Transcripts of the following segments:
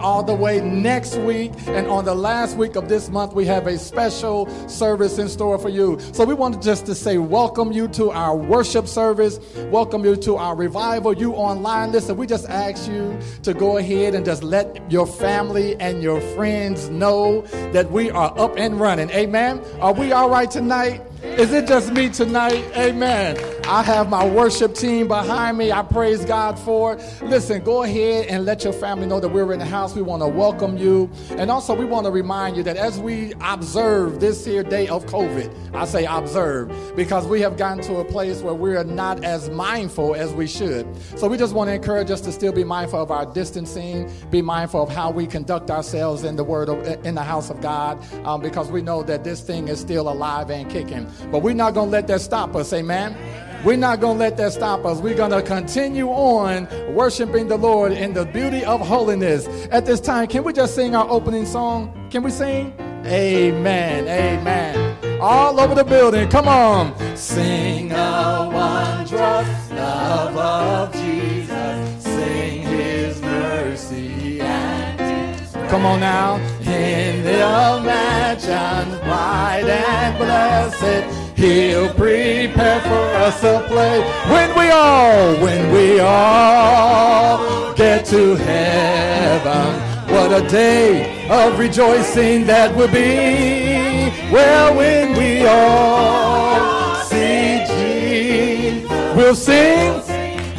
all the way next week. And on the last week of this month, we have a special service in store for you. So we wanted just to say, welcome you to our worship service. Welcome you to our revival. You online, listen, we just ask you to go ahead and just let your family and your friends know that we are up and running. Amen. Are we all right tonight? Is it just me tonight? Amen. I have my worship team behind me. I praise God for it. Listen, go ahead and let your family know that we're in the house. We want to welcome you. And also, we want to remind you that as we observe this here day of COVID, I say observe because we have gotten to a place where we are not as mindful as we should. So we just want to encourage us to still be mindful of our distancing, be mindful of how we conduct ourselves in the word of, in the house of God, um, because we know that this thing is still alive and kicking. But we're not going to let that stop us, amen? We're not going to let that stop us. We're going to continue on worshiping the Lord in the beauty of holiness. At this time, can we just sing our opening song? Can we sing? Amen. Amen. All over the building. Come on. Sing a wondrous love of Jesus. Sing his mercy and his Come on now. In the mansions bright and blessed. He'll prepare for us a place when we all, when we all get to heaven. What a day of rejoicing that will be. Well, when we all see Jesus, we'll sing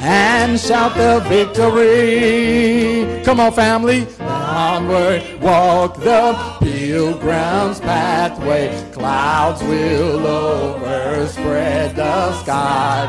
and shout the victory. Come on, family. Onward, walk the pilgrim's pathway. Clouds will overspread the sky.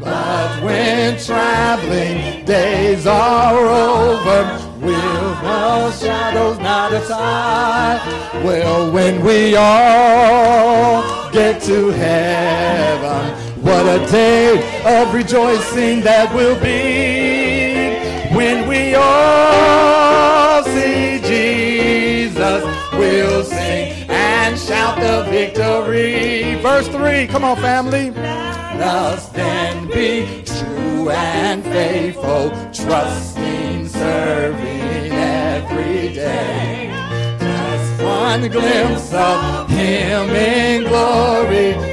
But when traveling days are over, will no shadows not aside. Well, when we all get to heaven, what a day of rejoicing that will be when we all see Jesus. We'll sing and shout the victory. Verse 3, come on, family. Thus then be true and faithful, trusting, serving every day. Just one glimpse of Him in glory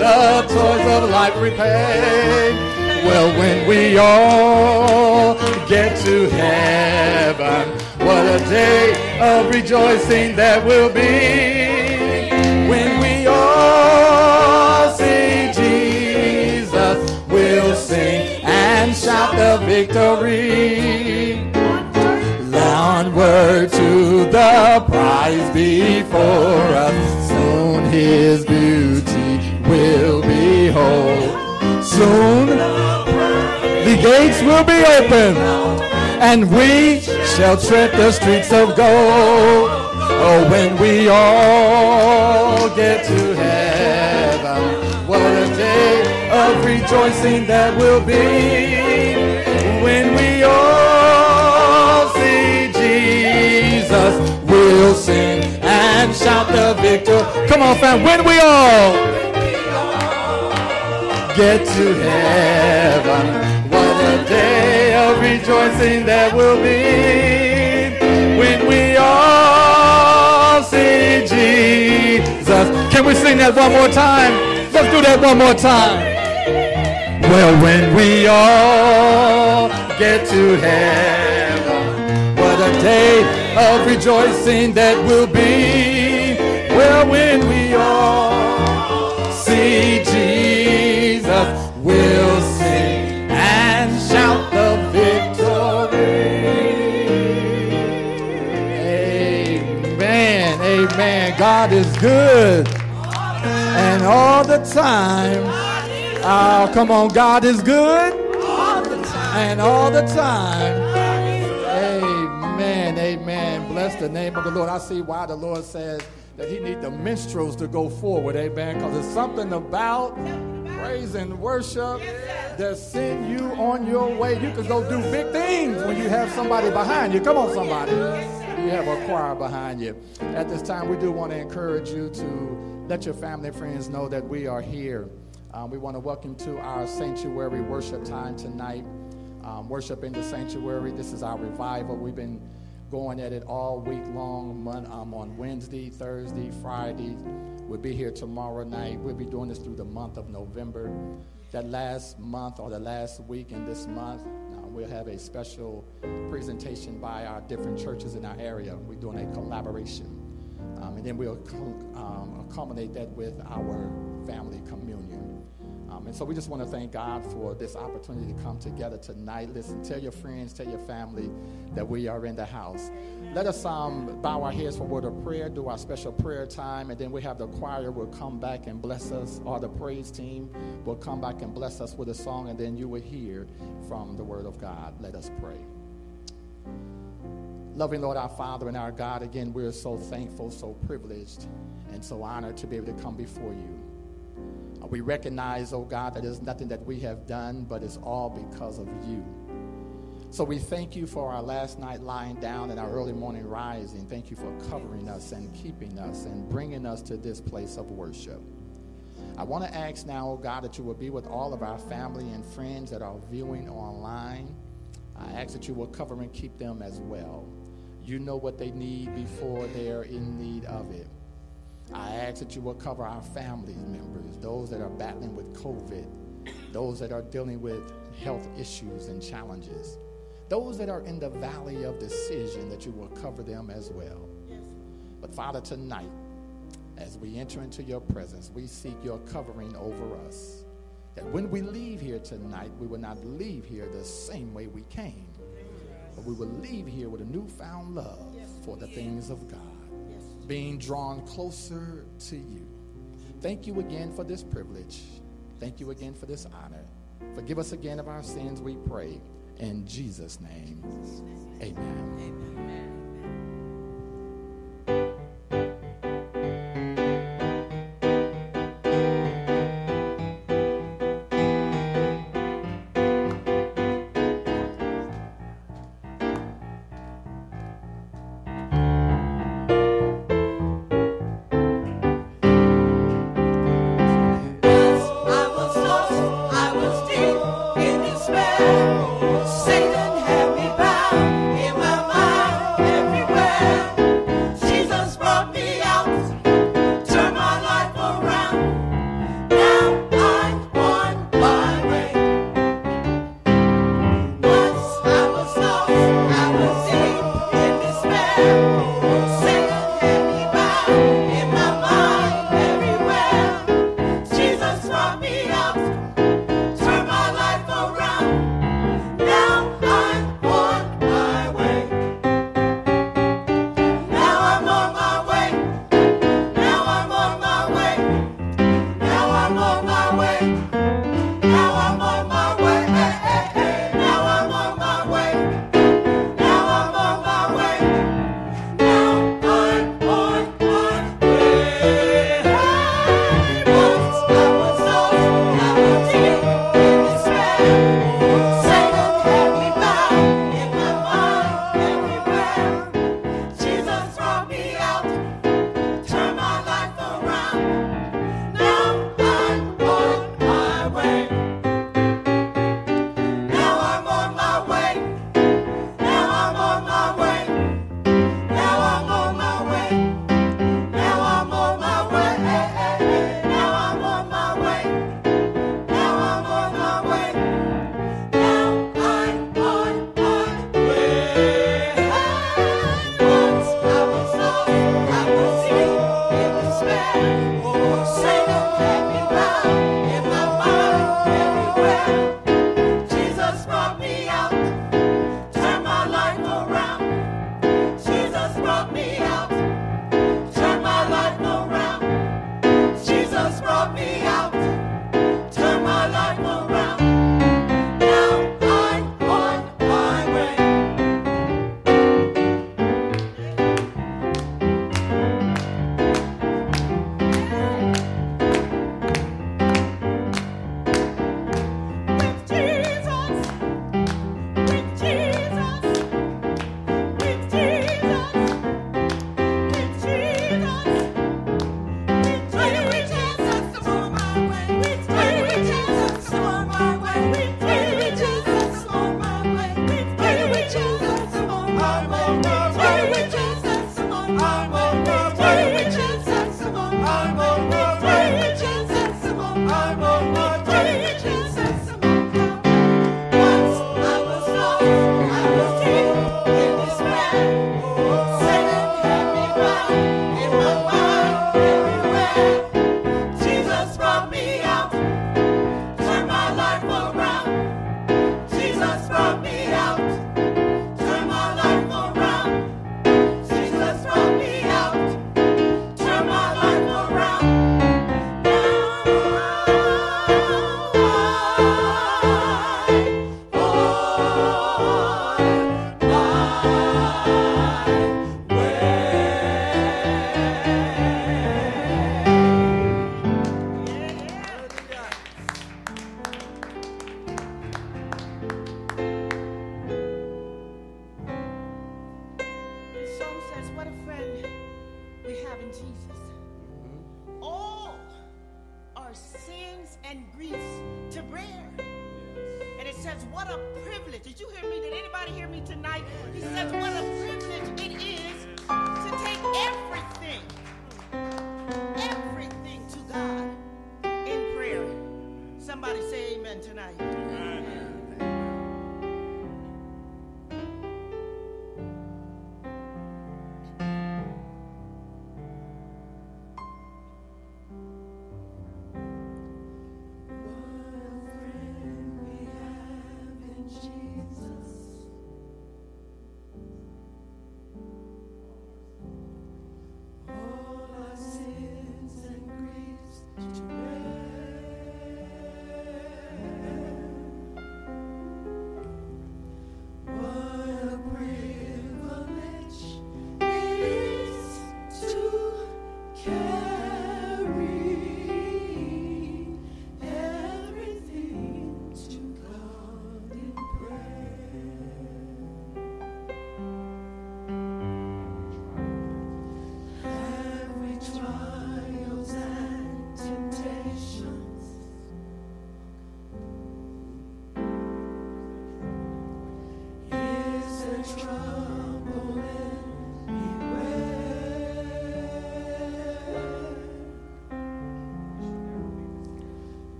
the toys of life repay. Well, when we all get to heaven, what a day of rejoicing that will be when we all see Jesus. We'll sing and shout the victory. Onward to the prize before us. Soon His beauty will behold. Soon the gates will be open, and we shall tread the streets of gold. Oh, when we all get to heaven, what a day of rejoicing that will be when we all see Jesus. We'll sing and shout the victor. Come on, fam. When we all get to heaven, what a day of rejoicing that will be when we all see Jesus. Can we sing that one more time? Let's do that one more time. Well, when we all get to heaven, what a day of rejoicing that will be. Well, when we Amen. God is good. And all the time. Oh, come on. God is good. And all the time. Amen. Amen. Bless the name of the Lord. I see why the Lord says that he need the minstrels to go forward. Amen. Because there's something about praise and worship that send you on your way. You can go do big things when you have somebody behind you. Come on, somebody. You have a choir behind you. At this time, we do want to encourage you to let your family and friends know that we are here. Um, we want to welcome to our sanctuary worship time tonight. Um, worship in the sanctuary. This is our revival. We've been going at it all week long. Um, on Wednesday, Thursday, Friday. We'll be here tomorrow night. We'll be doing this through the month of November. That last month or the last week in this month, uh, we'll have a special presentation by our different churches in our area. We're doing a collaboration. Um, and then we'll um, accommodate that with our family communion. Um, and so we just want to thank God for this opportunity to come together tonight. Listen, tell your friends, tell your family that we are in the house. Let us um, bow our heads for word of prayer, do our special prayer time, and then we have the choir will come back and bless us, or the praise team will come back and bless us with a song, and then you will hear from the word of God. Let us pray. Loving Lord, our Father and our God, again, we're so thankful, so privileged, and so honored to be able to come before you. We recognize, oh God, that there's nothing that we have done, but it's all because of you. So we thank you for our last night lying down and our early morning rising. Thank you for covering us and keeping us and bringing us to this place of worship. I want to ask now, oh God, that you will be with all of our family and friends that are viewing online. I ask that you will cover and keep them as well. You know what they need before they're in need of it. I ask that you will cover our family members, those that are battling with COVID, those that are dealing with health issues and challenges, those that are in the valley of decision, that you will cover them as well. But Father, tonight, as we enter into your presence, we seek your covering over us. That when we leave here tonight, we will not leave here the same way we came, but we will leave here with a newfound love for the things of God being drawn closer to you. Thank you again for this privilege. Thank you again for this honor. Forgive us again of our sins, we pray. In Jesus' name, amen. amen.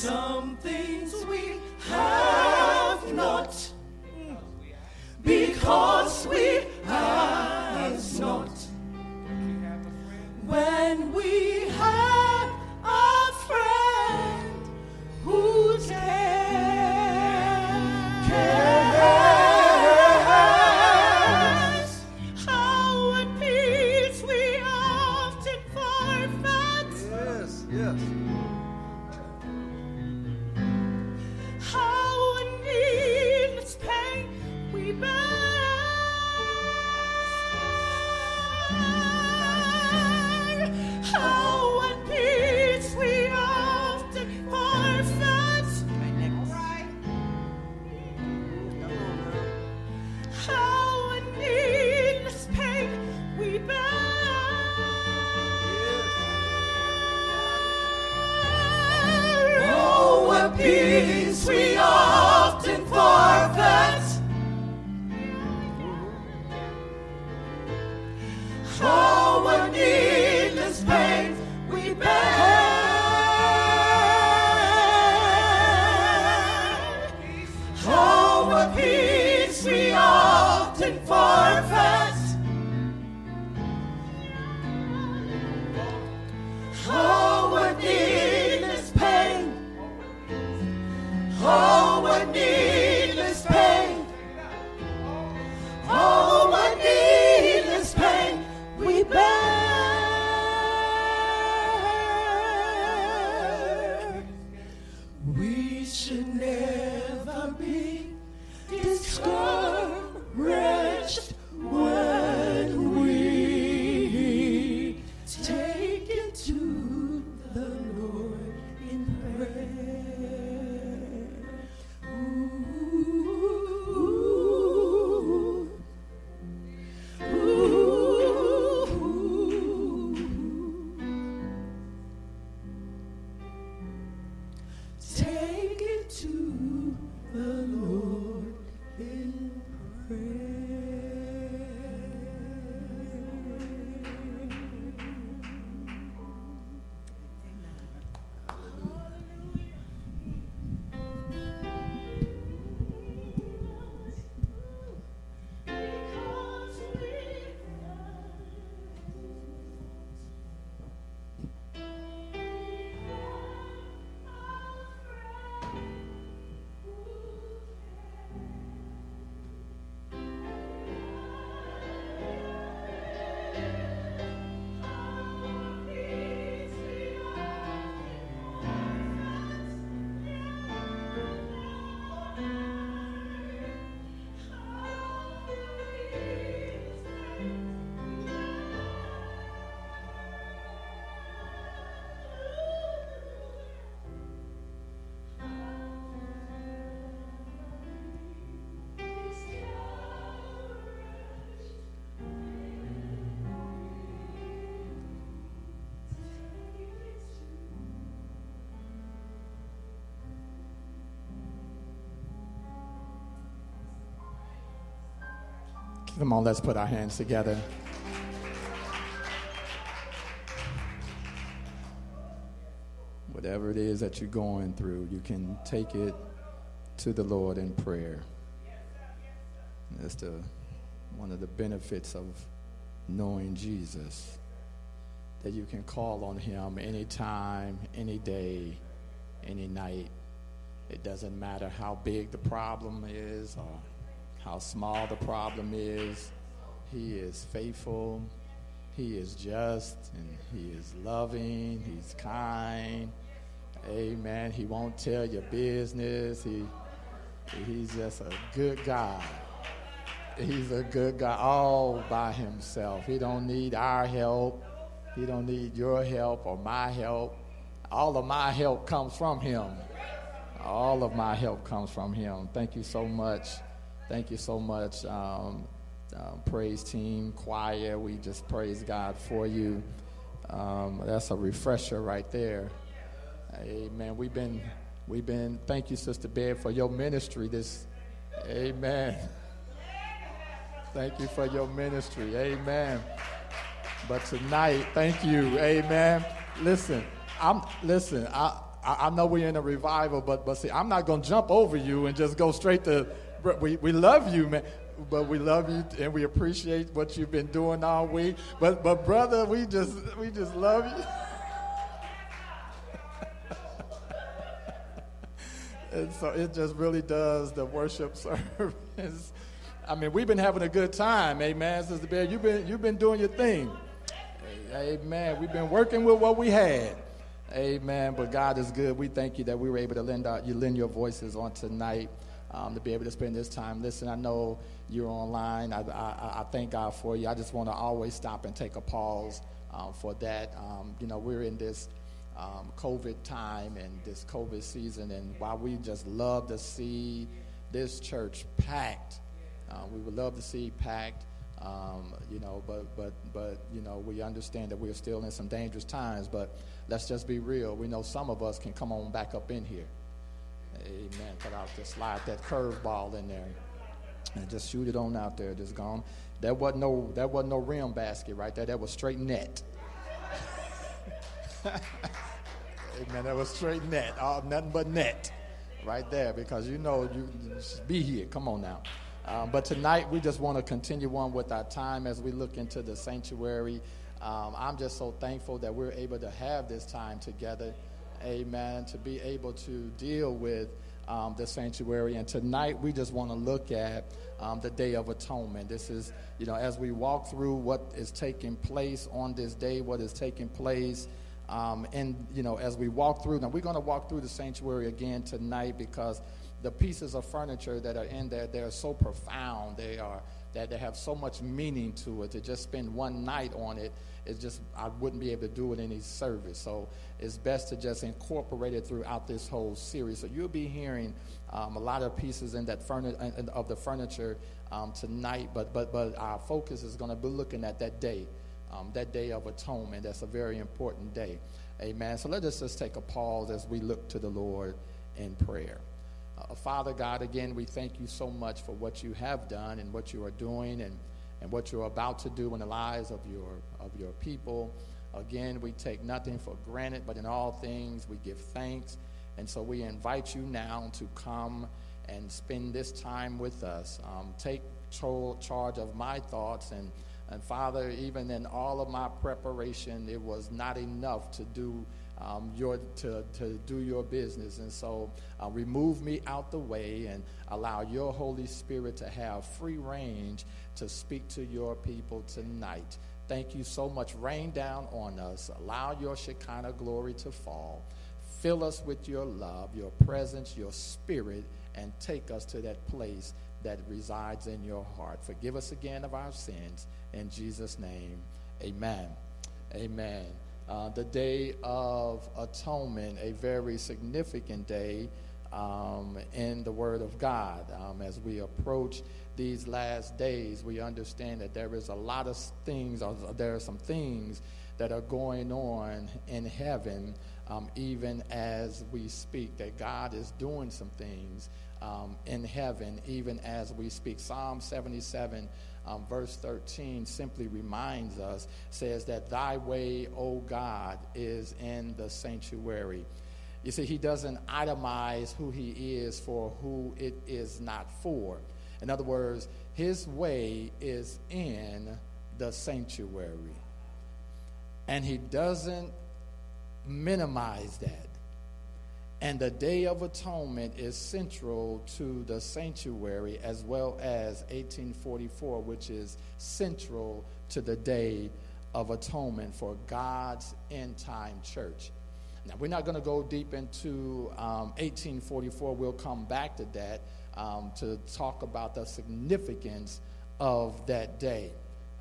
Some things we have. Come on, let's put our hands together. Whatever it is that you're going through, you can take it to the Lord in prayer. That's the, one of the benefits of knowing Jesus. That you can call on him anytime, any day, any night. It doesn't matter how big the problem is or how small the problem is. He is faithful. He is just and he is loving. He's kind. Amen. He won't tell your business. He he's just a good God. He's a good guy all by himself. He don't need our help. He don't need your help or my help. All of my help comes from him. All of my help comes from him. Thank you so much. Thank you so much, um, uh, praise team, choir. We just praise God for you. Um, that's a refresher right there. Amen. We've been, we've been. Thank you, Sister Bear, for your ministry. This, Amen. Thank you for your ministry. Amen. But tonight, thank you. Amen. Listen, I'm listen. I I know we're in a revival, but but see, I'm not gonna jump over you and just go straight to. We we love you, man. But we love you and we appreciate what you've been doing all week. But but brother, we just we just love you. and so it just really does the worship service I mean, we've been having a good time, amen, Sister Bear. You've been, you've been doing your thing. Amen. We've been working with what we had. Amen. But God is good. We thank you that we were able to lend, out you lend your voices on tonight um, to be able to spend this time. Listen, I know you're online. I, I, I thank God for you. I just want to always stop and take a pause um, for that. Um, you know, we're in this um, COVID time and this COVID season, and while we just love to see this church packed, uh, we would love to see packed, um, you know, but but but you know we understand that we're still in some dangerous times. But let's just be real. We know some of us can come on back up in here. Amen. Cut out just slide that curveball in there and just shoot it on out there. Just gone. That wasn't no that wasn't no rim basket right there. That was straight net. Amen. That was straight net. Oh, nothing but net right there because you know you, you be here. Come on now. Um, but tonight, we just want to continue on with our time as we look into the sanctuary. Um, I'm just so thankful that we're able to have this time together. Amen. To be able to deal with um, the sanctuary. And tonight, we just want to look at um, the Day of Atonement. This is, you know, as we walk through what is taking place on this day, what is taking place. Um, and, you know, as we walk through, now we're going to walk through the sanctuary again tonight because the pieces of furniture that are in there, they're so profound. They are that they have so much meaning to it. To just spend one night on it is just I wouldn't be able to do it in any service. So it's best to just incorporate it throughout this whole series. So you'll be hearing um, a lot of pieces in that furni- of the furniture um, tonight, but but but our focus is going to be looking at that day, um, that day of atonement. That's a very important day. Amen. So let us just take a pause as we look to the Lord in prayer. Uh, Father God, again, we thank you so much for what you have done and what you are doing and, and what you're about to do in the lives of your, of your people. Again, we take nothing for granted, but in all things we give thanks. And so we invite you now to come and spend this time with us. Um, take charge of my thoughts. And, and Father, even in all of my preparation, it was not enough to do um, your, to, to do your business. And so uh, remove me out the way and allow your Holy Spirit to have free range to speak to your people tonight. Thank you so much. Rain down on us. Allow your Shekinah glory to fall. Fill us with your love, your presence, your spirit, and take us to that place that resides in your heart. Forgive us again of our sins. In Jesus' name, amen. Amen uh, the Day of Atonement, a very significant day um, in the Word of God. Um, as we approach these last days, we understand that there is a lot of things, or there are some things that are going on in heaven, um, even as we speak, that God is doing some things um, in heaven, even as we speak. Psalm 77 um, verse 13 simply reminds us, says that thy way, O God, is in the sanctuary. You see, he doesn't itemize who he is for who it is not for. In other words, his way is in the sanctuary. And he doesn't minimize that. And the Day of Atonement is central to the sanctuary as well as 1844, which is central to the Day of Atonement for God's end time church. Now, we're not going to go deep into um, 1844. We'll come back to that um, to talk about the significance of that day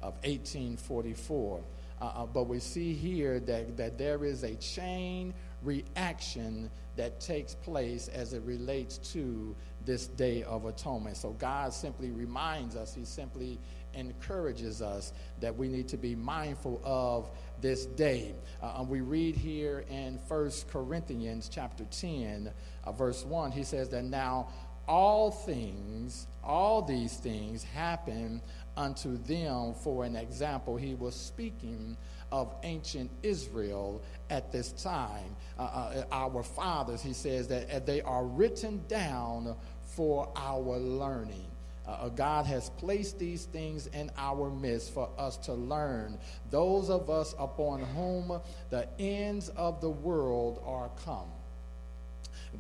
of 1844. Uh, uh, but we see here that, that there is a chain reaction that takes place as it relates to this day of atonement. So God simply reminds us, He simply encourages us that we need to be mindful of this day. Uh, we read here in First Corinthians chapter 10, uh, verse 1, he says that now all things, all these things happen unto them for an example. He was speaking of ancient Israel at this time. Uh, uh, our fathers, he says, that they are written down for our learning. Uh, uh, God has placed these things in our midst for us to learn. Those of us upon whom the ends of the world are come.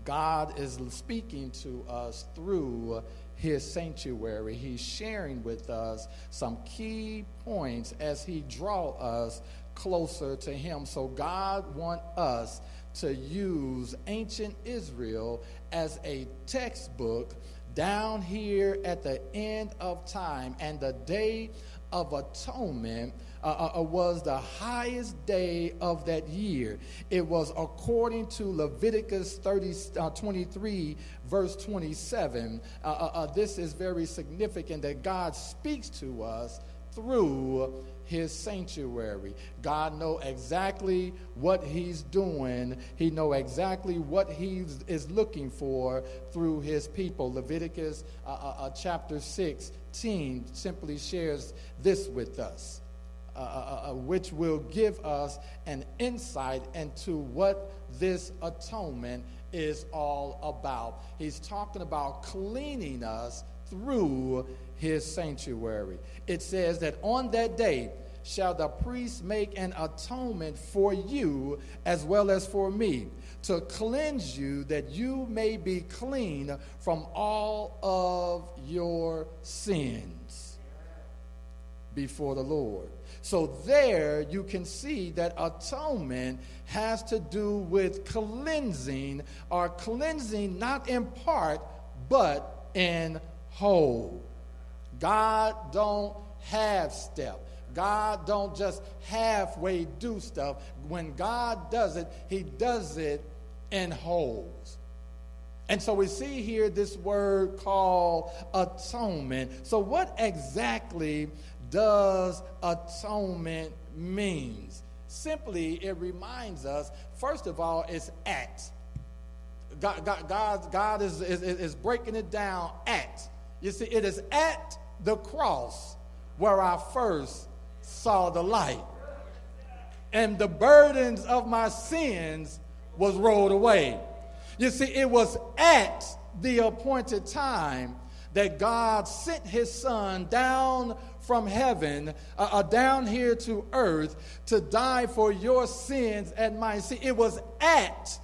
God is speaking to us through his sanctuary. He's sharing with us some key points as he draw us closer to him. So God want us to use ancient Israel as a textbook down here at the end of time and the day of atonement uh, uh, uh, was the highest day of that year. It was according to Leviticus 30, uh, 23, verse 27. Uh, uh, this is very significant that God speaks to us through his sanctuary. God know exactly what he's doing. He know exactly what he is looking for through his people. Leviticus uh, uh, chapter 16 simply shares this with us. Uh, uh, uh, which will give us an insight into what this atonement is all about. He's talking about cleaning us through his sanctuary. It says that on that day shall the priest make an atonement for you as well as for me to cleanse you that you may be clean from all of your sins before the Lord. So there you can see that atonement has to do with cleansing or cleansing not in part but in whole. God don't half step. God don't just halfway do stuff. When God does it, he does it in wholes. And so we see here this word called atonement. So what exactly does atonement means? Simply, it reminds us, first of all, it's at. God, God, God, God is, is, is breaking it down at. You see, it is at the cross where I first saw the light. And the burdens of my sins was rolled away. You see, it was at the appointed time that God sent his son down from heaven, uh, uh, down here to earth, to die for your sins and mine. See, it was at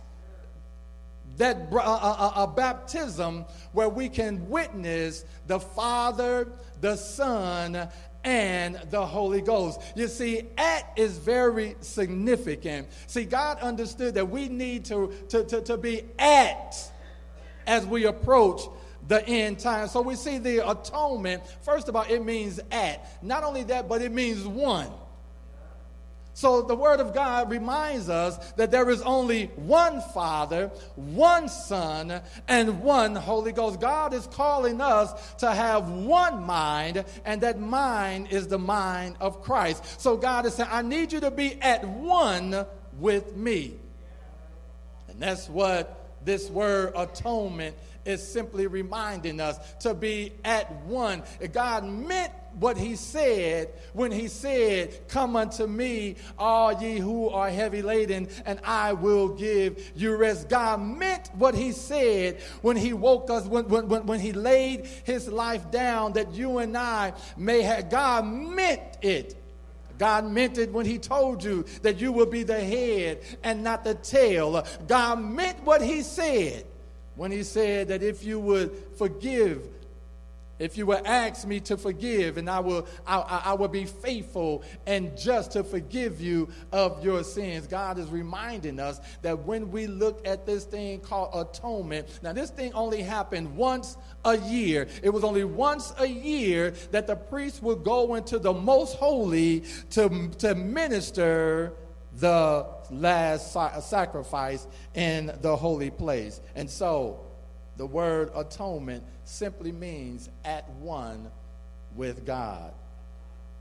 that uh, uh, uh, baptism where we can witness the Father, the Son, and the Holy Ghost. You see, at is very significant. See, God understood that we need to, to, to, to be at as we approach the end time. So we see the atonement. First of all, it means at. Not only that, but it means one. So the Word of God reminds us that there is only one Father, one Son, and one Holy Ghost. God is calling us to have one mind, and that mind is the mind of Christ. So God is saying, I need you to be at one with me. And that's what this word atonement is simply reminding us to be at one. God meant what he said when he said, Come unto me, all ye who are heavy laden, and I will give you rest. God meant what he said when he woke us, when, when, when, when he laid his life down, that you and I may have. God meant it. God meant it when He told you that you will be the head and not the tail. God meant what He said when He said that if you would forgive if you will ask me to forgive, and I will, I, I, will be faithful and just to forgive you of your sins. God is reminding us that when we look at this thing called atonement, now this thing only happened once a year. It was only once a year that the priest would go into the most holy to, to minister the last sacrifice in the holy place. And so, the word atonement simply means at one with God.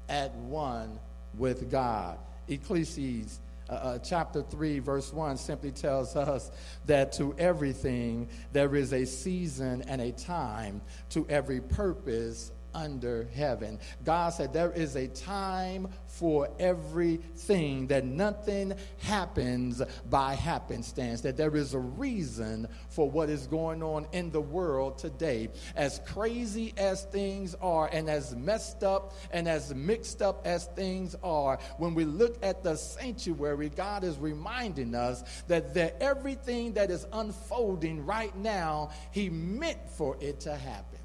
At one with God. Ecclesiastes uh, uh, chapter 3, verse 1 simply tells us that to everything there is a season and a time, to every purpose under heaven. God said there is a time for everything, that nothing happens by happenstance, that there is a reason for what is going on in the world today. As crazy as things are, and as messed up and as mixed up as things are, when we look at the sanctuary, God is reminding us that, that everything that is unfolding right now, He meant for it to happen.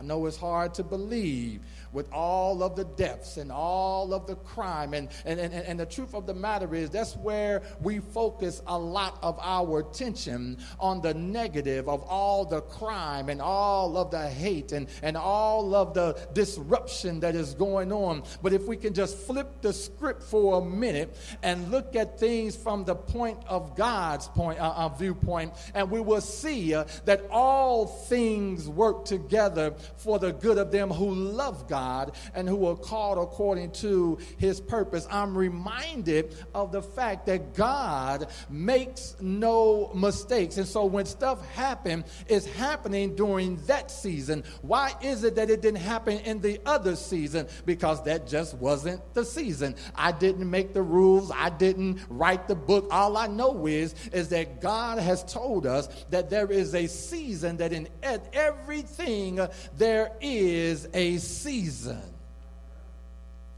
I know it's hard to believe with all of the deaths and all of the crime. And, and, and, and the truth of the matter is, that's where we focus a lot of our attention on the negative of all the crime and all of the hate and, and all of the disruption that is going on. But if we can just flip the script for a minute and look at things from the point of God's point, uh, uh, viewpoint, and we will see uh, that all things work together for the good of them who love God and who are called according to his purpose. I'm reminded of the fact that God makes no mistakes. And so when stuff happens, it's happening during that season. Why is it that it didn't happen in the other season? Because that just wasn't the season. I didn't make the rules, I didn't write the book. All I know is, is that God has told us that there is a season that in everything there is a season.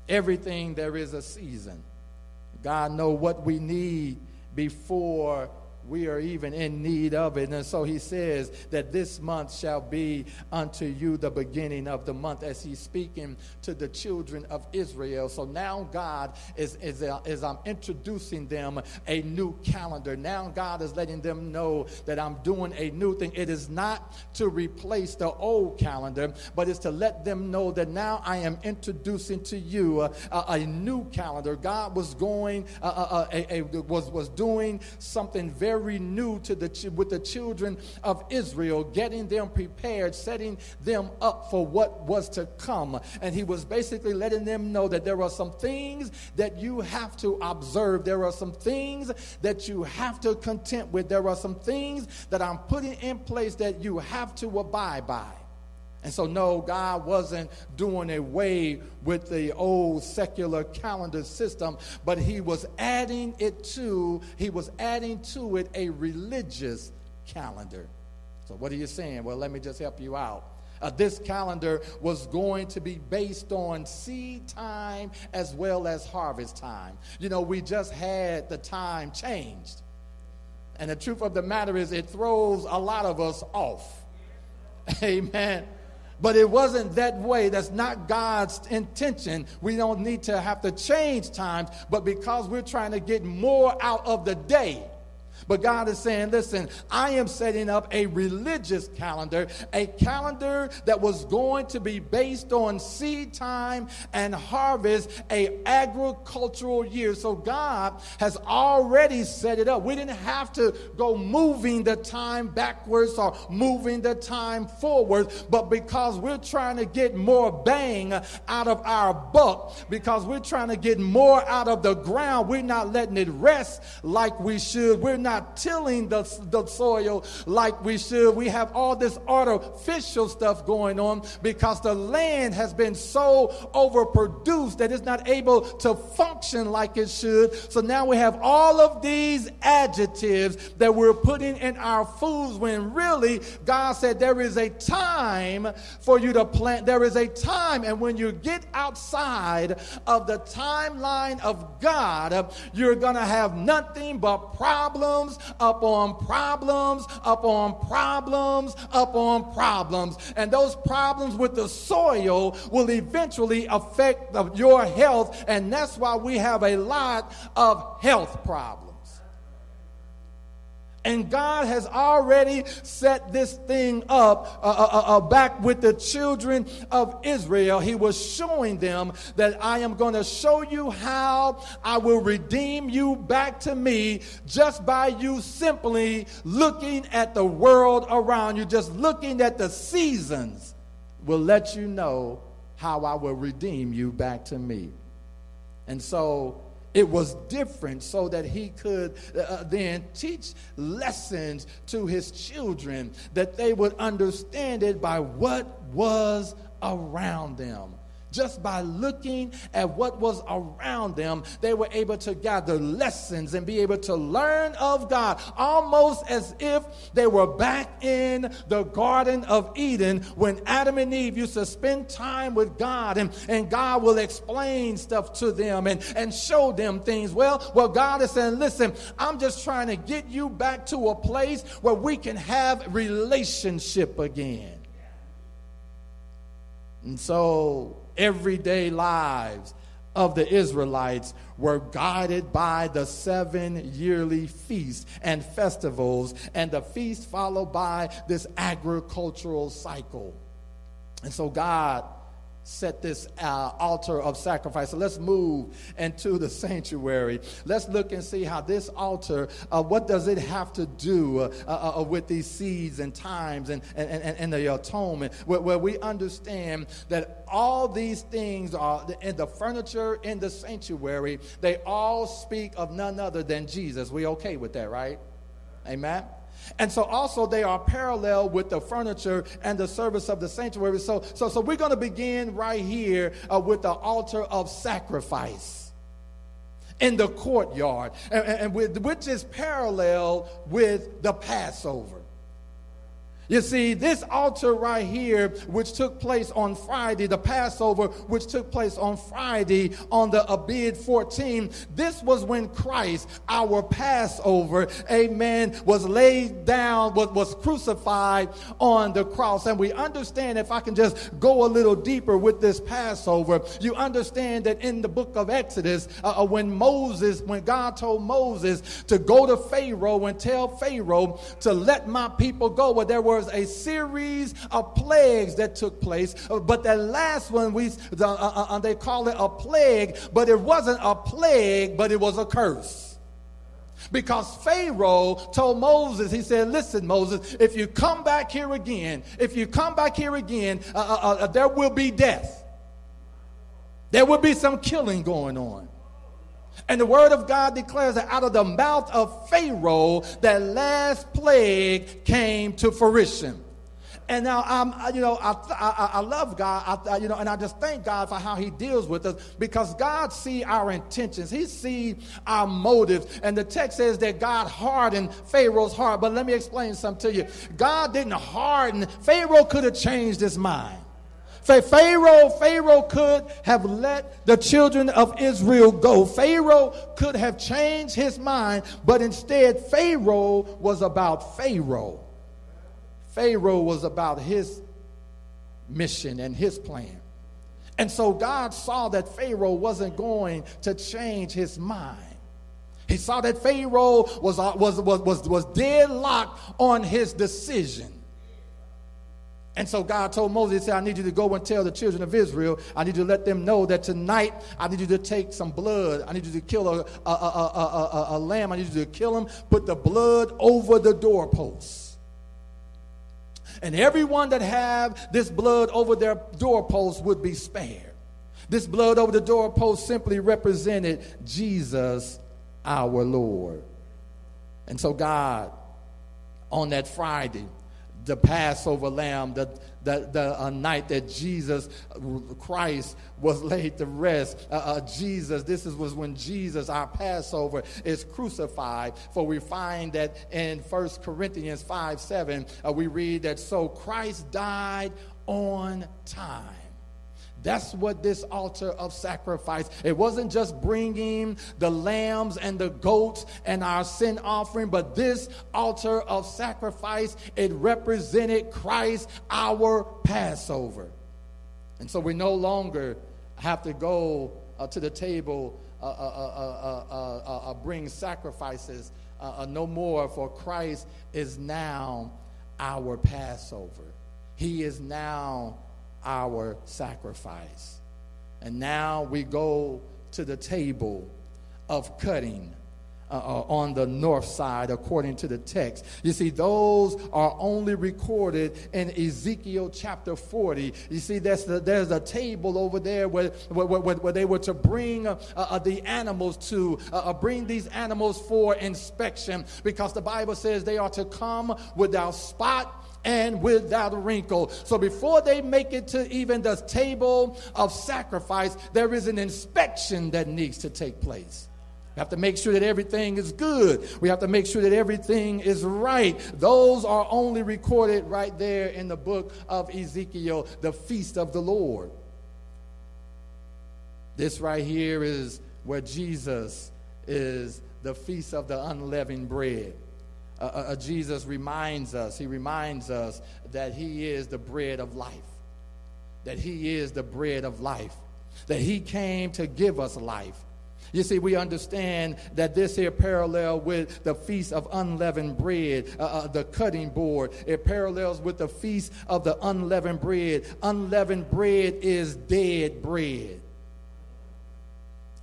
Everything there is a season. God know what we need before we are even in need of it. And so he says that this month shall be unto you the beginning of the month as he's speaking to the children of Israel. So now God is, is, uh, is I'm introducing them a new calendar. Now God is letting them know that I'm doing a new thing. It is not to replace the old calendar, but it's to let them know that now I am introducing to you a, a, a new calendar. God was going, uh, uh, a, a, was, was doing something very very new to the with the children of Israel, getting them prepared, setting them up for what was to come. And he was basically letting them know that there are some things that you have to observe. There are some things that you have to content with. There are some things that I'm putting in place that you have to abide by. And so, no, God wasn't doing away with the old secular calendar system, but He was adding it to, He was adding to it a religious calendar. So, what are you saying? Well, let me just help you out. Uh, this calendar was going to be based on seed time as well as harvest time. You know, we just had the time changed. And the truth of the matter is, it throws a lot of us off. Amen. But it wasn't that way. That's not God's intention. We don't need to have to change times, but because we're trying to get more out of the day, but God is saying, listen, I am setting up a religious calendar, a calendar that was going to be based on seed time and harvest, a agricultural year. So God has already set it up. We didn't have to go moving the time backwards or moving the time forward, but because we're trying to get more bang out of our buck, because we're trying to get more out of the ground, we're not letting it rest like we should. We're not not tilling the, the soil like we should. We have all this artificial stuff going on because the land has been so overproduced that it's not able to function like it should. So now we have all of these adjectives that we're putting in our foods when really God said there is a time for you to plant. There is a time, and when you get outside of the timeline of God, you're going to have nothing but problems upon problems upon problems upon problems. And those problems with the soil will eventually affect your health, and that's why we have a lot of health problems. And God has already set this thing up uh, uh, uh, uh, back with the children of Israel. He was showing them that I am going to show you how I will redeem you back to me just by you simply looking at the world around you, just looking at the seasons will let you know how I will redeem you back to me. And so it was different so that he could uh, uh, then teach lessons to his children that they would understand it by what was around them. Just by looking at what was around them, they were able to gather lessons and be able to learn of God, almost as if they were back in the Garden of Eden when Adam and Eve used to spend time with God and, and God will explain stuff to them and, and show them things. Well, well, God is saying, listen, I'm just trying to get you back to a place where we can have relationship again. And so everyday lives of the Israelites were guided by the seven yearly feasts and festivals, and the feast followed by this agricultural cycle. And so God set this uh, altar of sacrifice. So let's move into the sanctuary. Let's look and see how this altar, uh, what does it have to do uh, uh, uh with these seeds and times and, and, and, and the atonement, where, where, we understand that all these things are in the furniture in the sanctuary, they all speak of none other than Jesus. We okay with that, right? Amen. And so also they are parallel with the furniture and the service of the sanctuary. So, so, so we're going to begin right here uh, with the altar of sacrifice in the courtyard, and, and with, which is parallel with the Passover. You see, this altar right here, which took place on Friday, the Passover, which took place on Friday on the Abib 14, this was when Christ, our Passover, amen, was laid down, was, was crucified on the cross. And we understand, if I can just go a little deeper with this Passover, you understand that in the book of Exodus, uh, uh when Moses, when God told Moses to go to Pharaoh and tell Pharaoh to let my people go, where there were was a series of plagues that took place. Uh, but that last one, we uh, uh, uh, they call it a plague, but it wasn't a plague, but it was a curse. Because Pharaoh told Moses, he said, Listen, Moses, if you come back here again, if you come back here again, uh, uh, there will be death. There will be some killing going on. And the word of God declares that out of the mouth of Pharaoh, that last plague came to fruition. And now I'm, you know, I, I, I love God, I, you know, and I just thank God for how He deals with us because God see our intentions, He see our motives, and the text says that God hardened Pharaoh's heart. But let me explain something to you. God didn't harden. Pharaoh could have changed his mind. Pharaoh, Pharaoh could have let the children of Israel go. Pharaoh could have changed his mind, but instead, Pharaoh was about Pharaoh. Pharaoh was about his mission and his plan. And so God saw that Pharaoh wasn't going to change his mind. He saw that Pharaoh was, uh, was, was, was, was deadlocked on his decision. And so God told Moses, He said, I need you to go and tell the children of Israel, I need you to let them know that tonight I need you to take some blood. I need you to kill a, a, a, a, lamb. I need you to kill him, put the blood over the doorposts. And everyone that have this blood over their doorposts would be spared. This blood over the doorpost simply represented Jesus our Lord. And so, God, on that Friday, the Passover lamb, the, the, the uh, night that Jesus Christ was laid to rest. Uh, uh, Jesus, this is, was when Jesus, our Passover, is crucified. For we find that in 1 Corinthians 5 7, uh, we read that so Christ died on time. That's what this altar of sacrifice. It wasn't just bringing the lambs and the goats and our sin offering, but this altar of sacrifice, it represented Christ, our Passover. And so we no longer have to go uh, to the table, uh, uh, uh, uh bring sacrifices no more, for Christ is now our Passover. He is now our sacrifice. And now we go to the table of cutting. Uh, uh, on the north side, according to the text. You see, those are only recorded in Ezekiel chapter 40. You see, there's, the, there's a table over there where, where, where, where they were to bring uh, uh, the animals to, uh, uh, bring these animals for inspection, because the Bible says they are to come without spot and without a wrinkle. So before they make it to even the table of sacrifice, there is an inspection that needs to take place. We have to make sure that everything is good. We have to make sure that everything is right. Those are only recorded right there in the book of Ezekiel, the feast of the Lord. This right here is where Jesus is the feast of the unleavened bread. Uh, uh, uh, Jesus reminds us, he reminds us that he is the bread of life, that he is the bread of life, that he came to give us life. You see, we understand that this here parallel with the feast of unleavened bread, uh, uh, the cutting board. It parallels with the feast of the unleavened bread. Unleavened bread is dead bread.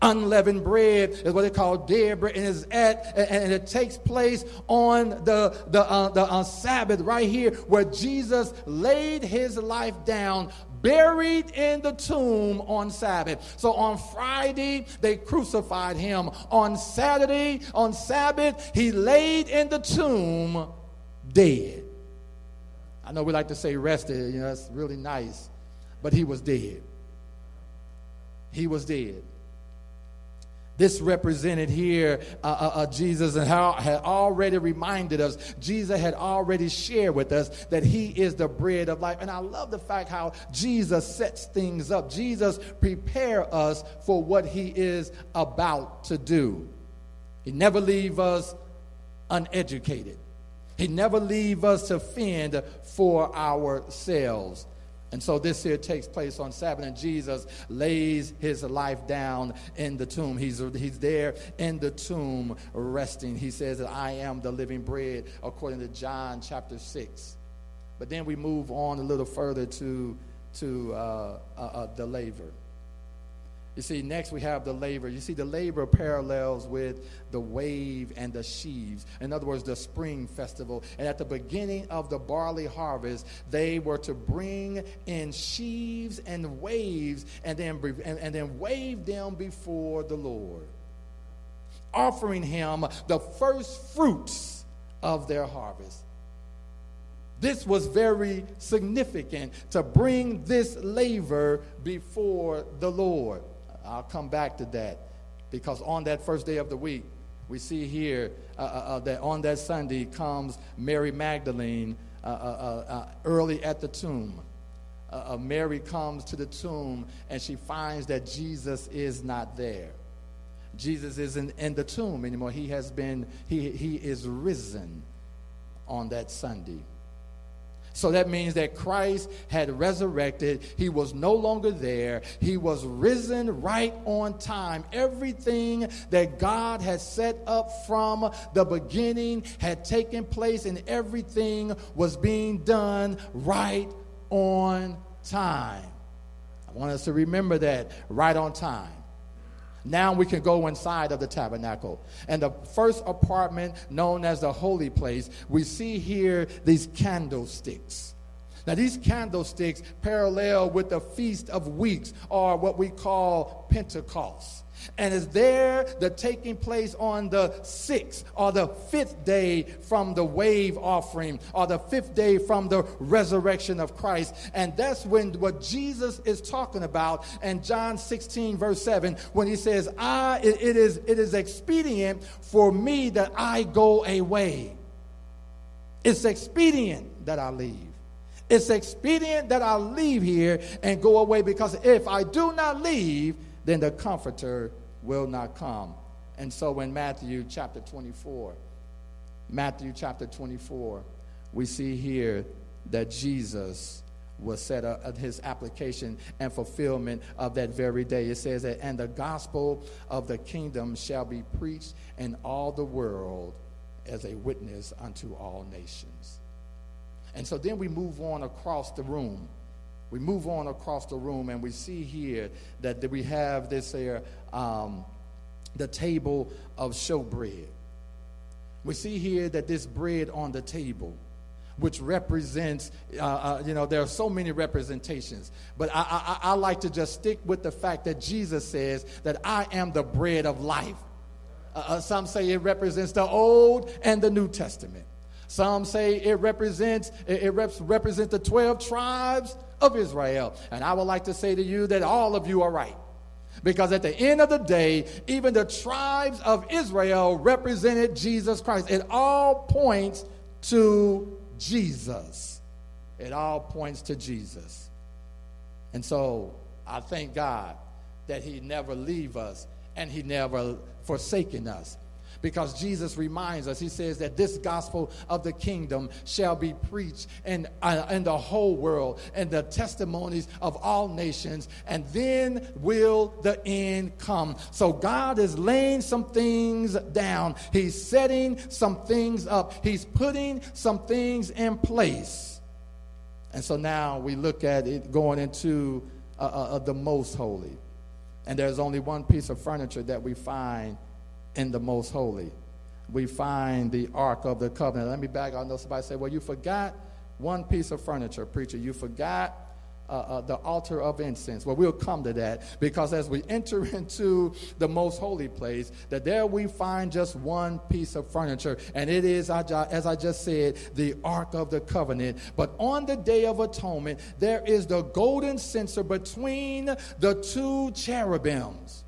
Unleavened bread is what they call dead bread, and is at and it takes place on the the uh, the uh, Sabbath right here, where Jesus laid his life down, buried in the tomb on Sabbath. So on Friday they crucified him. On Saturday, on Sabbath, he laid in the tomb, dead. I know we like to say rested. You know that's really nice, but he was dead. He was dead. This represented here uh, uh, uh, Jesus and how had already reminded us, Jesus had already shared with us that he is the bread of life. And I love the fact how Jesus sets things up. Jesus prepare us for what he is about to do. He never leave us uneducated. He never leave us to fend for ourselves. And so this here takes place on Sabbath, and Jesus lays his life down in the tomb. He's, he's there in the tomb resting. He says that I am the living bread, according to John chapter 6. But then we move on a little further to, to uh, uh, uh, the laver. You see, next we have the laver. You see, the laver parallels with the wave and the sheaves. In other words, the spring festival. And at the beginning of the barley harvest, they were to bring in sheaves and waves and then, and, and then wave them before the Lord, offering him the first fruits of their harvest. This was very significant to bring this labor before the Lord. I'll come back to that because on that first day of the week, we see here uh, uh, uh that on that Sunday comes Mary Magdalene uh, uh, uh early at the tomb. Mary comes to the tomb and she finds that Jesus is not there. Jesus isn't in the tomb anymore. He has been, he, he is risen on that Sunday. So that means that Christ had resurrected. He was no longer there. He was risen right on time. Everything that God had set up from the beginning had taken place, and everything was being done right on time. I want us to remember that right on time. Now we can go inside of the tabernacle. And the first apartment, known as the holy place, we see here these candlesticks. Now, these candlesticks parallel with the Feast of Weeks, or what we call Pentecost. And is there the taking place on the sixth or the fifth day from the wave offering or the fifth day from the resurrection of Christ? And that's when what Jesus is talking about in John 16, verse 7, when he says, I it, it is it is expedient for me that I go away. It's expedient that I leave. It's expedient that I leave here and go away because if I do not leave, then the comforter will not come. And so in Matthew chapter 24, Matthew chapter 24, we see here that Jesus was set up his application and fulfillment of that very day. It says that, and the gospel of the kingdom shall be preached in all the world as a witness unto all nations. And so then we move on across the room. We move on across the room and we see here that, we have this here, um, the table of showbread. We see here that this bread on the table, which represents, uh, uh, you know, there are so many representations, but I, I, I like to just stick with the fact that Jesus says that I am the bread of life. Uh, uh some say it represents the Old and the New Testament. Some say it represents it, it rep- represents the 12 tribes of Israel. And I would like to say to you that all of you are right. Because at the end of the day, even the tribes of Israel represented Jesus Christ. It all points to Jesus. It all points to Jesus. And so I thank God that He never leave us and He never forsaken us because Jesus reminds us, he says that this gospel of the kingdom shall be preached in, uh, in the whole world and the testimonies of all nations, and then will the end come. So God is laying some things down, He's setting some things up, He's putting some things in place. And so now we look at it going into uh, uh, uh the most holy. And there's only one piece of furniture that we find in the most holy. We find the Ark of the Covenant. Let me back. I know somebody say, well, you forgot one piece of furniture, preacher. You forgot uh, uh, the altar of incense. Well, we'll come to that because as we enter into the most holy place, that there we find just one piece of furniture, and it is, as I just said, the Ark of the Covenant. But on the Day of Atonement, there is the golden censer between the two cherubims.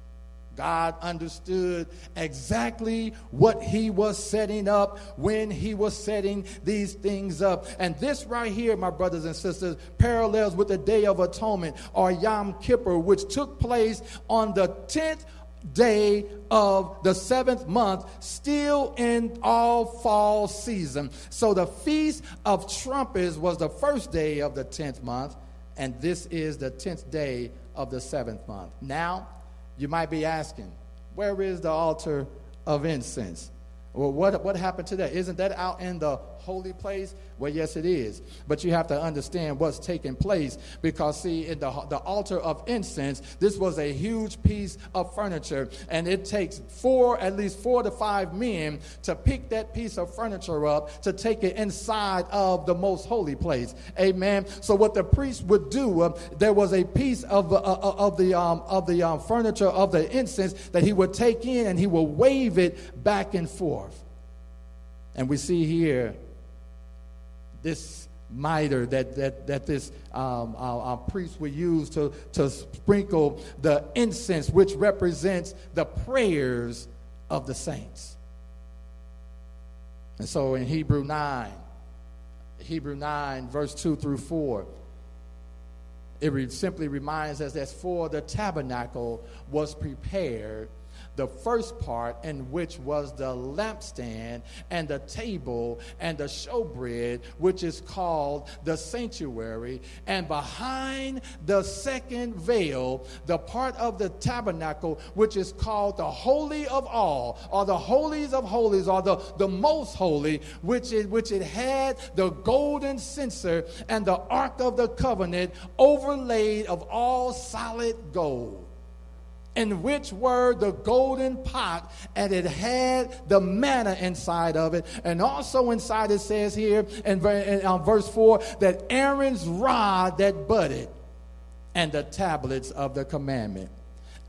God understood exactly what he was setting up when he was setting these things up. And this right here, my brothers and sisters, parallels with the Day of Atonement or Yom Kippur, which took place on the 10th day of the seventh month, still in all fall season. So the Feast of Trumpets was the first day of the 10th month, and this is the 10th day of the seventh month. Now, you might be asking, where is the altar of incense? Well, what, what happened to that? Isn't that out in the holy place? Well, yes, it is. But you have to understand what's taking place because, see, in the, the altar of incense, this was a huge piece of furniture, and it takes four, at least four to five men to pick that piece of furniture up to take it inside of the most holy place. Amen. So, what the priest would do, uh, there was a piece of, uh, uh of the, um, of the um, furniture of the incense that he would take in and he would wave it back and forth. And we see here this mitre that, that, that this um, our, our priest would use to, to sprinkle the incense, which represents the prayers of the saints. And so in Hebrew 9, Hebrew 9, verse 2 through 4, it simply reminds us that for the tabernacle was prepared the first part in which was the lampstand and the table and the showbread, which is called the sanctuary. And behind the second veil, the part of the tabernacle, which is called the Holy of All, or the Holies of Holies, or the, the Most Holy, which it, which it had the golden censer and the Ark of the Covenant overlaid of all solid gold in which were the golden pot, and it had the manna inside of it. And also inside it says here in, in uh, verse 4 that Aaron's rod that budded, and the tablets of the commandment.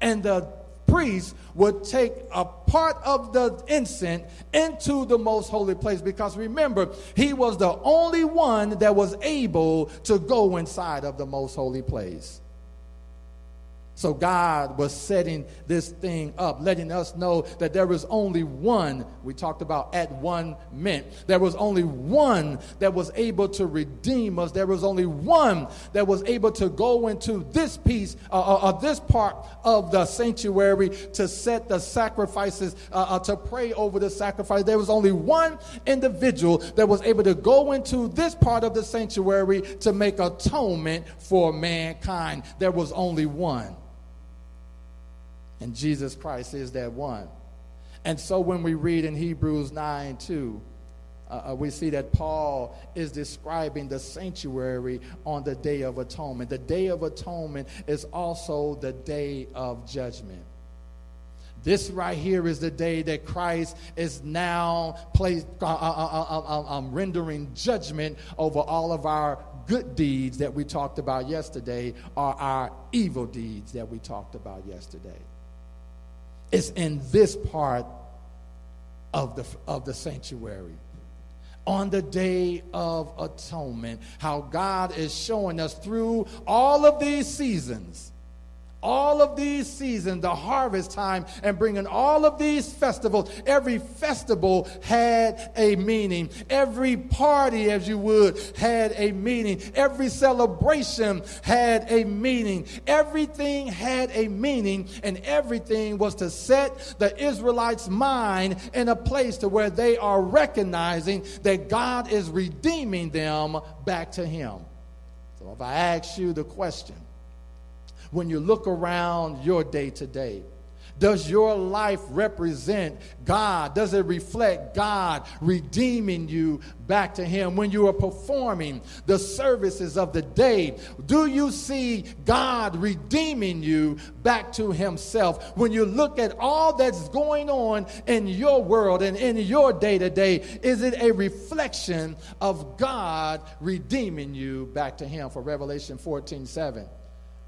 And the priest would take a part of the incense into the most holy place because remember, he was the only one that was able to go inside of the most holy place. So God was setting this thing up, letting us know that there was only one, we talked about at one meant. There was only one that was able to redeem us. There was only one that was able to go into this piece, uh, uh, this part of the sanctuary to set the sacrifices, uh, uh, to pray over the sacrifice. There was only one individual that was able to go into this part of the sanctuary to make atonement for mankind. There was only one. And Jesus Christ is that one. And so when we read in Hebrews 9 2, uh, uh, we see that Paul is describing the sanctuary on the Day of Atonement. The Day of Atonement is also the Day of Judgment. This right here is the day that Christ is now placed, uh, uh, uh, um, rendering judgment over all of our good deeds that we talked about yesterday or our evil deeds that we talked about yesterday is in this part of the, of the sanctuary. On the day of atonement, how God is showing us through all of these seasons all of these seasons, the harvest time, and bringing all of these festivals. Every festival had a meaning. Every party, as you would, had a meaning. Every celebration had a meaning. Everything had a meaning, and everything was to set the Israelites' mind in a place to where they are recognizing that God is redeeming them back to Him. So if I ask you the question, when you look around your day to day? Does your life represent God? Does it reflect God redeeming you back to Him when you are performing the services of the day? Do you see God redeeming you back to Himself? When you look at all that's going on in your world and in your day to day, is it a reflection of God redeeming you back to Him? For Revelation 14 7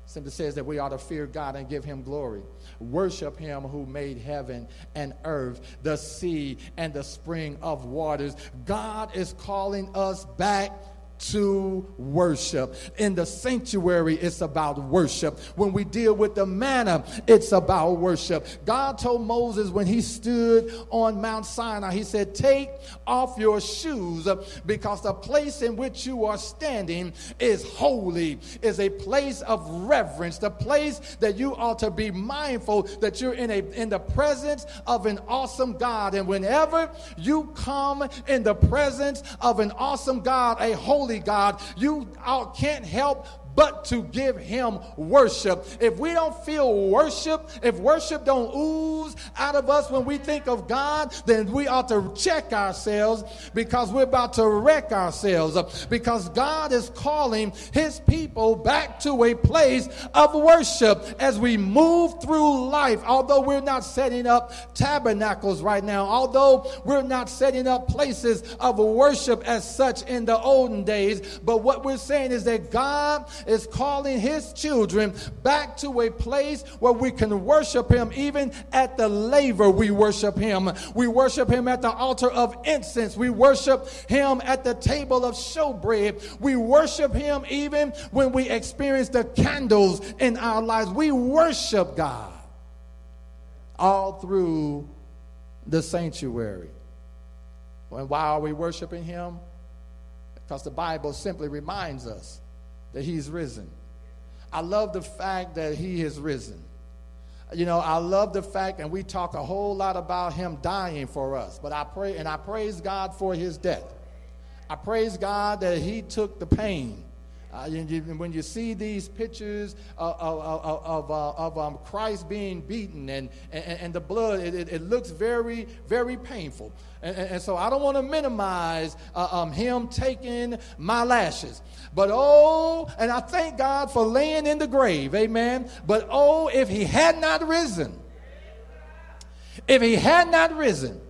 simply says that we ought to fear God and give him glory. Worship him who made heaven and earth, the sea and the spring of waters. God is calling us back to worship. In the sanctuary, it's about worship. When we deal with the manna, it's about worship. God told Moses when he stood on Mount Sinai, he said, Take off your shoes because the place in which you are standing is holy, is a place of reverence, the place that you ought to be mindful that you're in, a, in the presence of an awesome God. And whenever you come in the presence of an awesome God, a holy holy God, you can't help but to give him worship. If we don't feel worship, if worship don't ooze out of us when we think of God, then we ought to check ourselves because we're about to wreck ourselves because God is calling his people back to a place of worship as we move through life. Although we're not setting up tabernacles right now, although we're not setting up places of worship as such in the olden days, but what we're saying is that God is calling his children back to a place where we can worship him. Even at the laver, we worship him. We worship him at the altar of incense. We worship him at the table of showbread. We worship him even when we experience the candles in our lives. We worship God all through the sanctuary. And why are we worshiping him? Because the Bible simply reminds us that he's risen. I love the fact that he has risen. You know, I love the fact, and we talk a whole lot about him dying for us, but I pray and I praise God for his death. I praise God that he took the pain. Uh, when you see these pictures of, of, of, uh, of um, Christ being beaten and, and, and the blood, it, it, it, looks very, very painful. And, and so I don't want to minimize uh, um, him taking my lashes. But oh, and I thank God for laying in the grave, amen. But oh, if he had not risen, if he had not risen,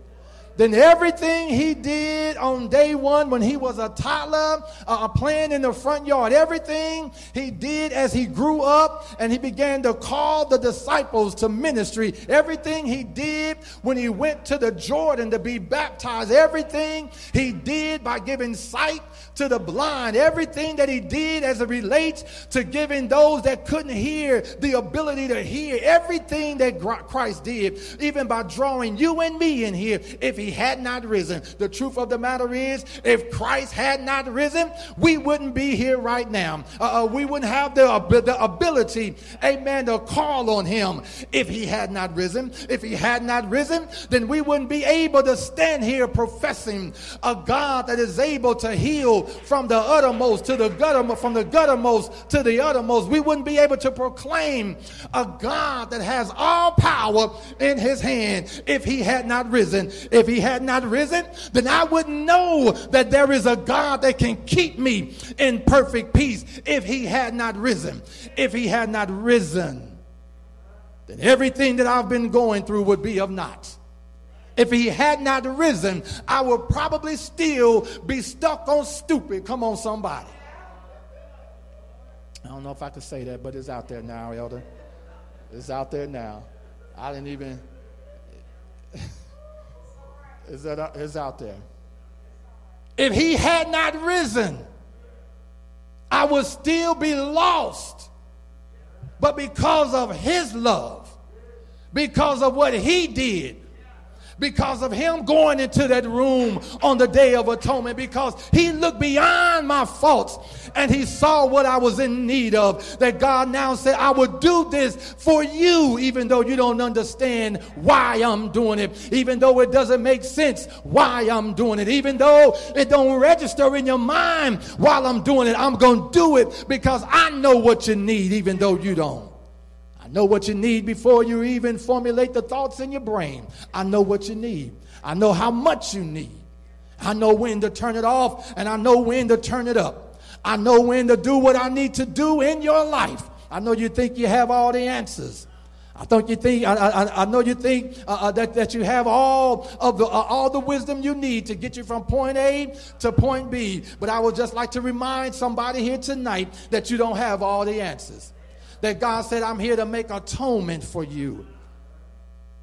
then everything he did on day one when he was a toddler uh, playing in the front yard, everything he did as he grew up and he began to call the disciples to ministry, everything he did when he went to the Jordan to be baptized, everything he did by giving sight to the blind, everything that he did as it relates to giving those that couldn't hear the ability to hear, everything that Christ did, even by drawing you and me in here, if he had not risen. The truth of the matter is, if Christ had not risen, we wouldn't be here right now. Uh, we wouldn't have the, the ability, amen, to call on him if he had not risen. If he had not risen, then we wouldn't be able to stand here professing a God that is able to heal from the uttermost to the gutter, from the guttermost to the uttermost. We wouldn't be able to proclaim a God that has all power in his hand if he had not risen. If he had not risen, then I wouldn't know that there is a God that can keep me in perfect peace if he had not risen. If he had not risen, then everything that I've been going through would be of naught. If he had not risen, I would probably still be stuck on stupid. Come on, somebody. I don't know if I could say that, but it's out there now, Elder. It's out there now. I didn't even. is that it's out there? If he had not risen, I would still be lost. But because of his love, because of what he did, because of him going into that room on the day of atonement because he looked beyond my faults and he saw what I was in need of. That God now said, I will do this for you, even though you don't understand why I'm doing it, even though it doesn't make sense why I'm doing it, even though it don't register in your mind while I'm doing it. I'm going to do it because I know what you need, even though you don't. Know what you need before you even formulate the thoughts in your brain. I know what you need. I know how much you need. I know when to turn it off and I know when to turn it up. I know when to do what I need to do in your life. I know you think you have all the answers. I think you think I, I, I know you think uh, uh, that, that you have all of the uh, all the wisdom you need to get you from point A to point B. But I would just like to remind somebody here tonight that you don't have all the answers that God said, I'm here to make atonement for you.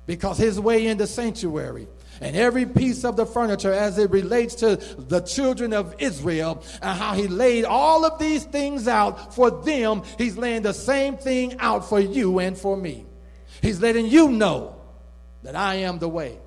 Because his way in the sanctuary and every piece of the furniture as it relates to the children of Israel and how he laid all of these things out for them, he's laying the same thing out for you and for me. He's letting you know that I am the way.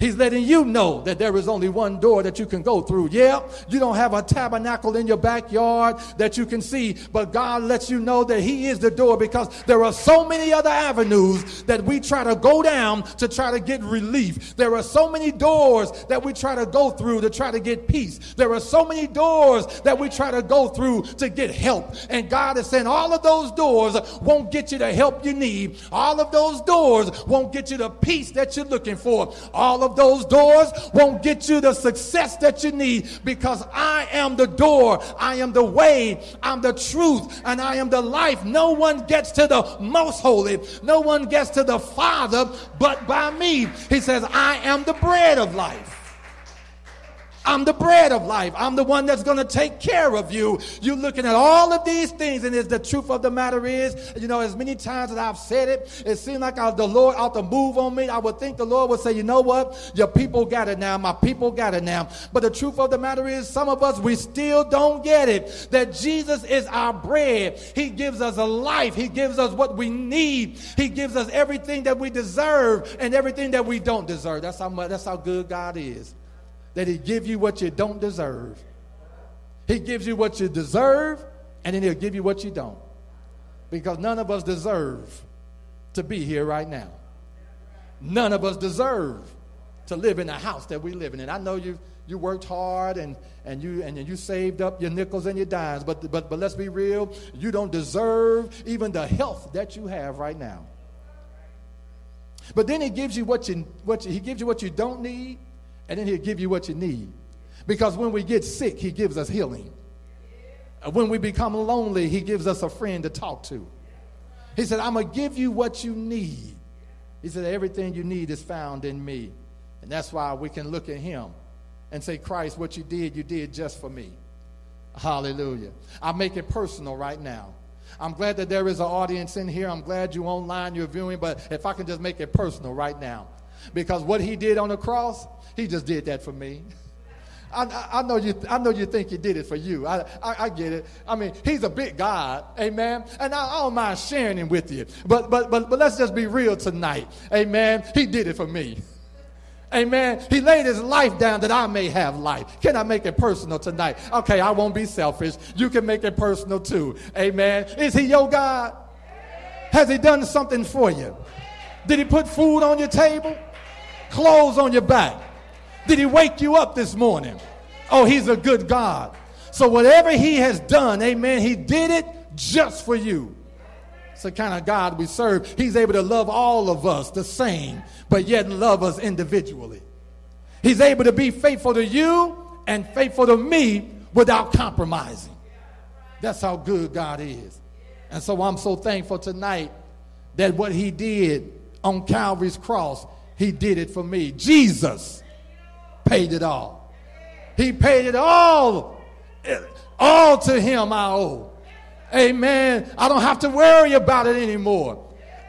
He's letting you know that there is only one door that you can go through. Yeah, you don't have a tabernacle in your backyard that you can see, but God lets you know that He is the door because there are so many other avenues that we try to go down to try to get relief. There are so many doors that we try to go through to try to get peace. There are so many doors that we try to go through to get help. And God is saying all of those doors won't get you the help you need. All of those doors won't get you the peace that you're looking for. All of those doors won't get you the success that you need because I am the door, I am the way, I'm the truth, and I am the life. No one gets to the most holy, no one gets to the Father but by me. He says, I am the bread of life. I'm the bread of life. I'm the one that's going to take care of you. You're looking at all of these things, and the truth of the matter is, you know, as many times as I've said it, it seemed like I, the Lord ought to move on me. I would think the Lord would say, you know what? Your people got it now. My people got it now. But the truth of the matter is, some of us, we still don't get it. That Jesus is our bread. He gives us a life. He gives us what we need. He gives us everything that we deserve and everything that we don't deserve. That's how much, that's how good God is that he give you what you don't deserve. He gives you what you deserve, and then he'll give you what you don't. Because none of us deserve to be here right now. None of us deserve to live in the house that we live in. And I know you you worked hard and, and you and you saved up your nickels and your dimes, but but but let's be real, you don't deserve even the health that you have right now. But then he gives you what you what you, he gives you what you don't need and then he'll give you what you need. Because when we get sick, he gives us healing. When we become lonely, he gives us a friend to talk to. He said, I'm going to give you what you need. He said, everything you need is found in me. And that's why we can look at him and say, Christ, what you did, you did just for me. Hallelujah. I make it personal right now. I'm glad that there is an audience in here. I'm glad you online, you're viewing, but if I can just make it personal right now. Because what he did on the cross, he just did that for me. I, I, know you. I know you think he did it for you. I, I, I, get it. I mean, he's a big God, amen. And I, I don't mind sharing him with you. But but but but let's just be real tonight, amen. He did it for me. Amen. He laid his life down that I may have life. Can I make it personal tonight? Okay, I won't be selfish. You can make it personal too. Amen. Is he your God? Has he done something for you? Did he put food on your table? Clothes on your back? Did he wake you up this morning? Oh, he's a good God. So whatever he has done, amen, he did it just for you. It's the kind of God we serve. He's able to love all of us the same, but yet love us individually. He's able to be faithful to you and faithful to me without compromising. That's how good God is. And so I'm so thankful tonight that what he did on Calvary's cross, he did it for me. Jesus paid it all. He paid it all. All to him I owe. Amen. I don't have to worry about it anymore.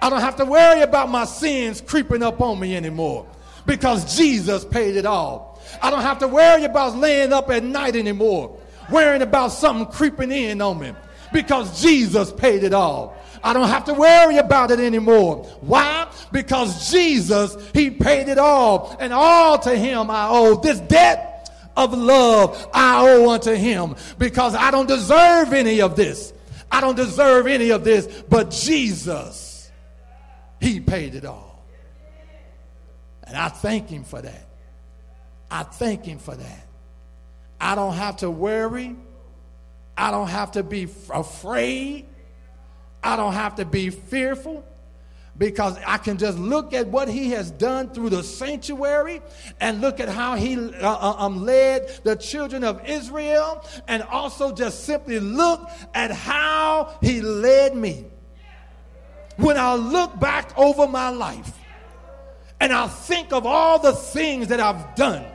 I don't have to worry about my sins creeping up on me anymore because Jesus paid it all. I don't have to worry about laying up at night anymore, worrying about something creeping in on me because Jesus paid it all. I don't have to worry about it anymore. Why? Because Jesus, He paid it all, and all to Him I owe. This debt of love I owe unto Him because I don't deserve any of this. I don't deserve any of this, but Jesus, He paid it all. And I thank Him for that. I thank Him for that. I don't have to worry. I don't have to be afraid. I don't have to be fearful because I can just look at what he has done through the sanctuary and look at how he uh, uh, um, led the children of Israel and also just simply look at how he led me. When I look back over my life and I think of all the things that I've done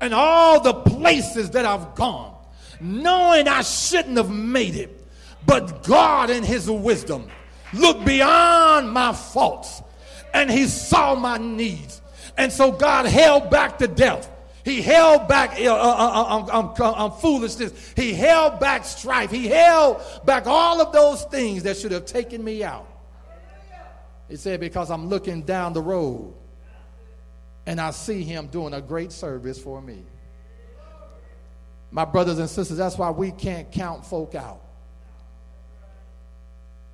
and all the places that I've gone, knowing I shouldn't have made it but God, in His wisdom, looked beyond my faults and He saw my needs. And so God held back the death. He held back uh, uh, uh, um, um, um, foolishness. He held back strife. He held back all of those things that should have taken me out. He said, Because I'm looking down the road and I see him doing a great service for me. My brothers and sisters, that's why we can't count folk out.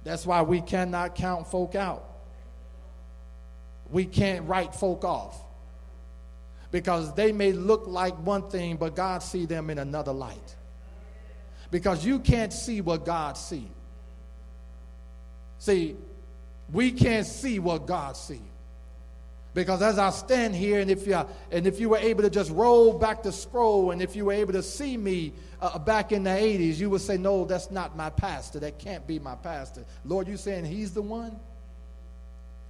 That's why we cannot count folk out. We can't write folk off. Because they may look like one thing, but God see them in another light. Because you can't see what God see. See, we can't see what God see. Because as I stand here, and if you and if you were able to just roll back the scroll, and if you were able to see me uh, back in the 80s, you would say, No, that's not my pastor. That can't be my pastor. Lord, you saying he's the one?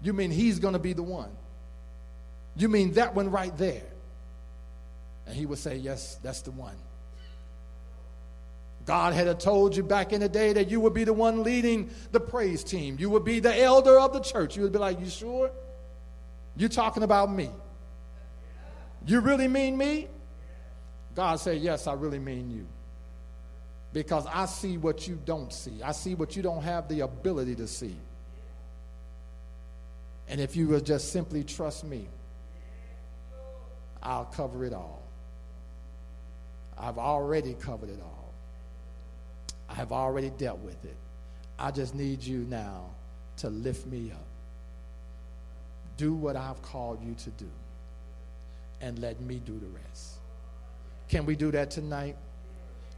You mean he's going to be the one? You mean that one right there? And he would say, Yes, that's the one. God had told you back in the day that you would be the one leading the praise team. You would be the elder of the church. You would be like, You sure? You're talking about me. You really mean me? God said, Yes, I really mean you. Because I see what you don't see. I see what you don't have the ability to see. And if you will just simply trust me, I'll cover it all. I've already covered it all. I have already dealt with it. I just need you now to lift me up do what I've called you to do and let me do the rest. Can we do that tonight?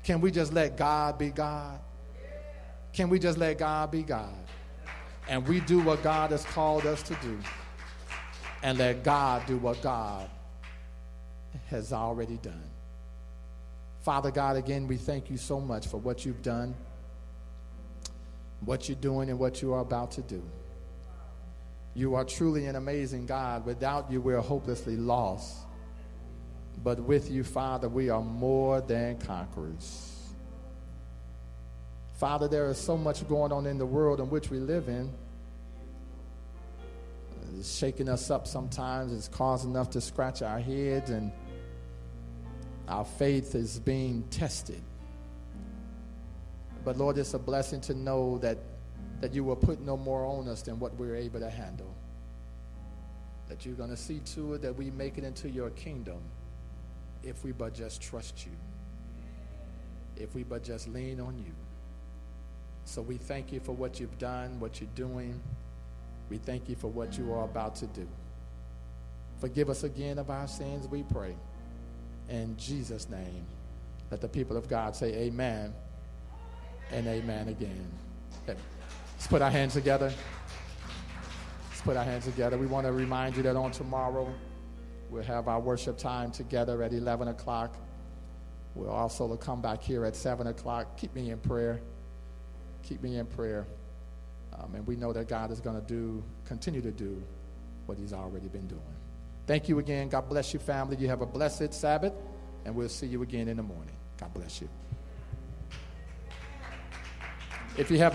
Can we just let God be God? Can we just let God be God? And we do what God has called us to do and let God do what God has already done. Father God, again, we thank you so much for what you've done, what you're doing, and what you are about to do. You are truly an amazing God. Without you, we're hopelessly lost. But with you, Father, we are more than conquerors. Father, there is so much going on in the world in which we live in. It's shaking us up sometimes. It's causing us to scratch our heads, and our faith is being tested. But Lord, it's a blessing to know that, that you will put no more on us than what we're able to handle. That you're going to see to it that we make it into your kingdom if we but just trust you, if we but just lean on you. So we thank you for what you've done, what you're doing. We thank you for what you are about to do. Forgive us again of our sins, we pray. In Jesus' name, let the people of God say amen and amen again. Let's put our hands together. Let's put our hands together. We want to remind you that on tomorrow, we'll have our worship time together at 11 o'clock. We'll also come back here at 7 o'clock. Keep me in prayer. Keep me in prayer. Um, and we know that God is going to do, continue to do what He's already been doing. Thank you again. God bless you, family. You have a blessed Sabbath, and we'll see you again in the morning. God bless you. If you have a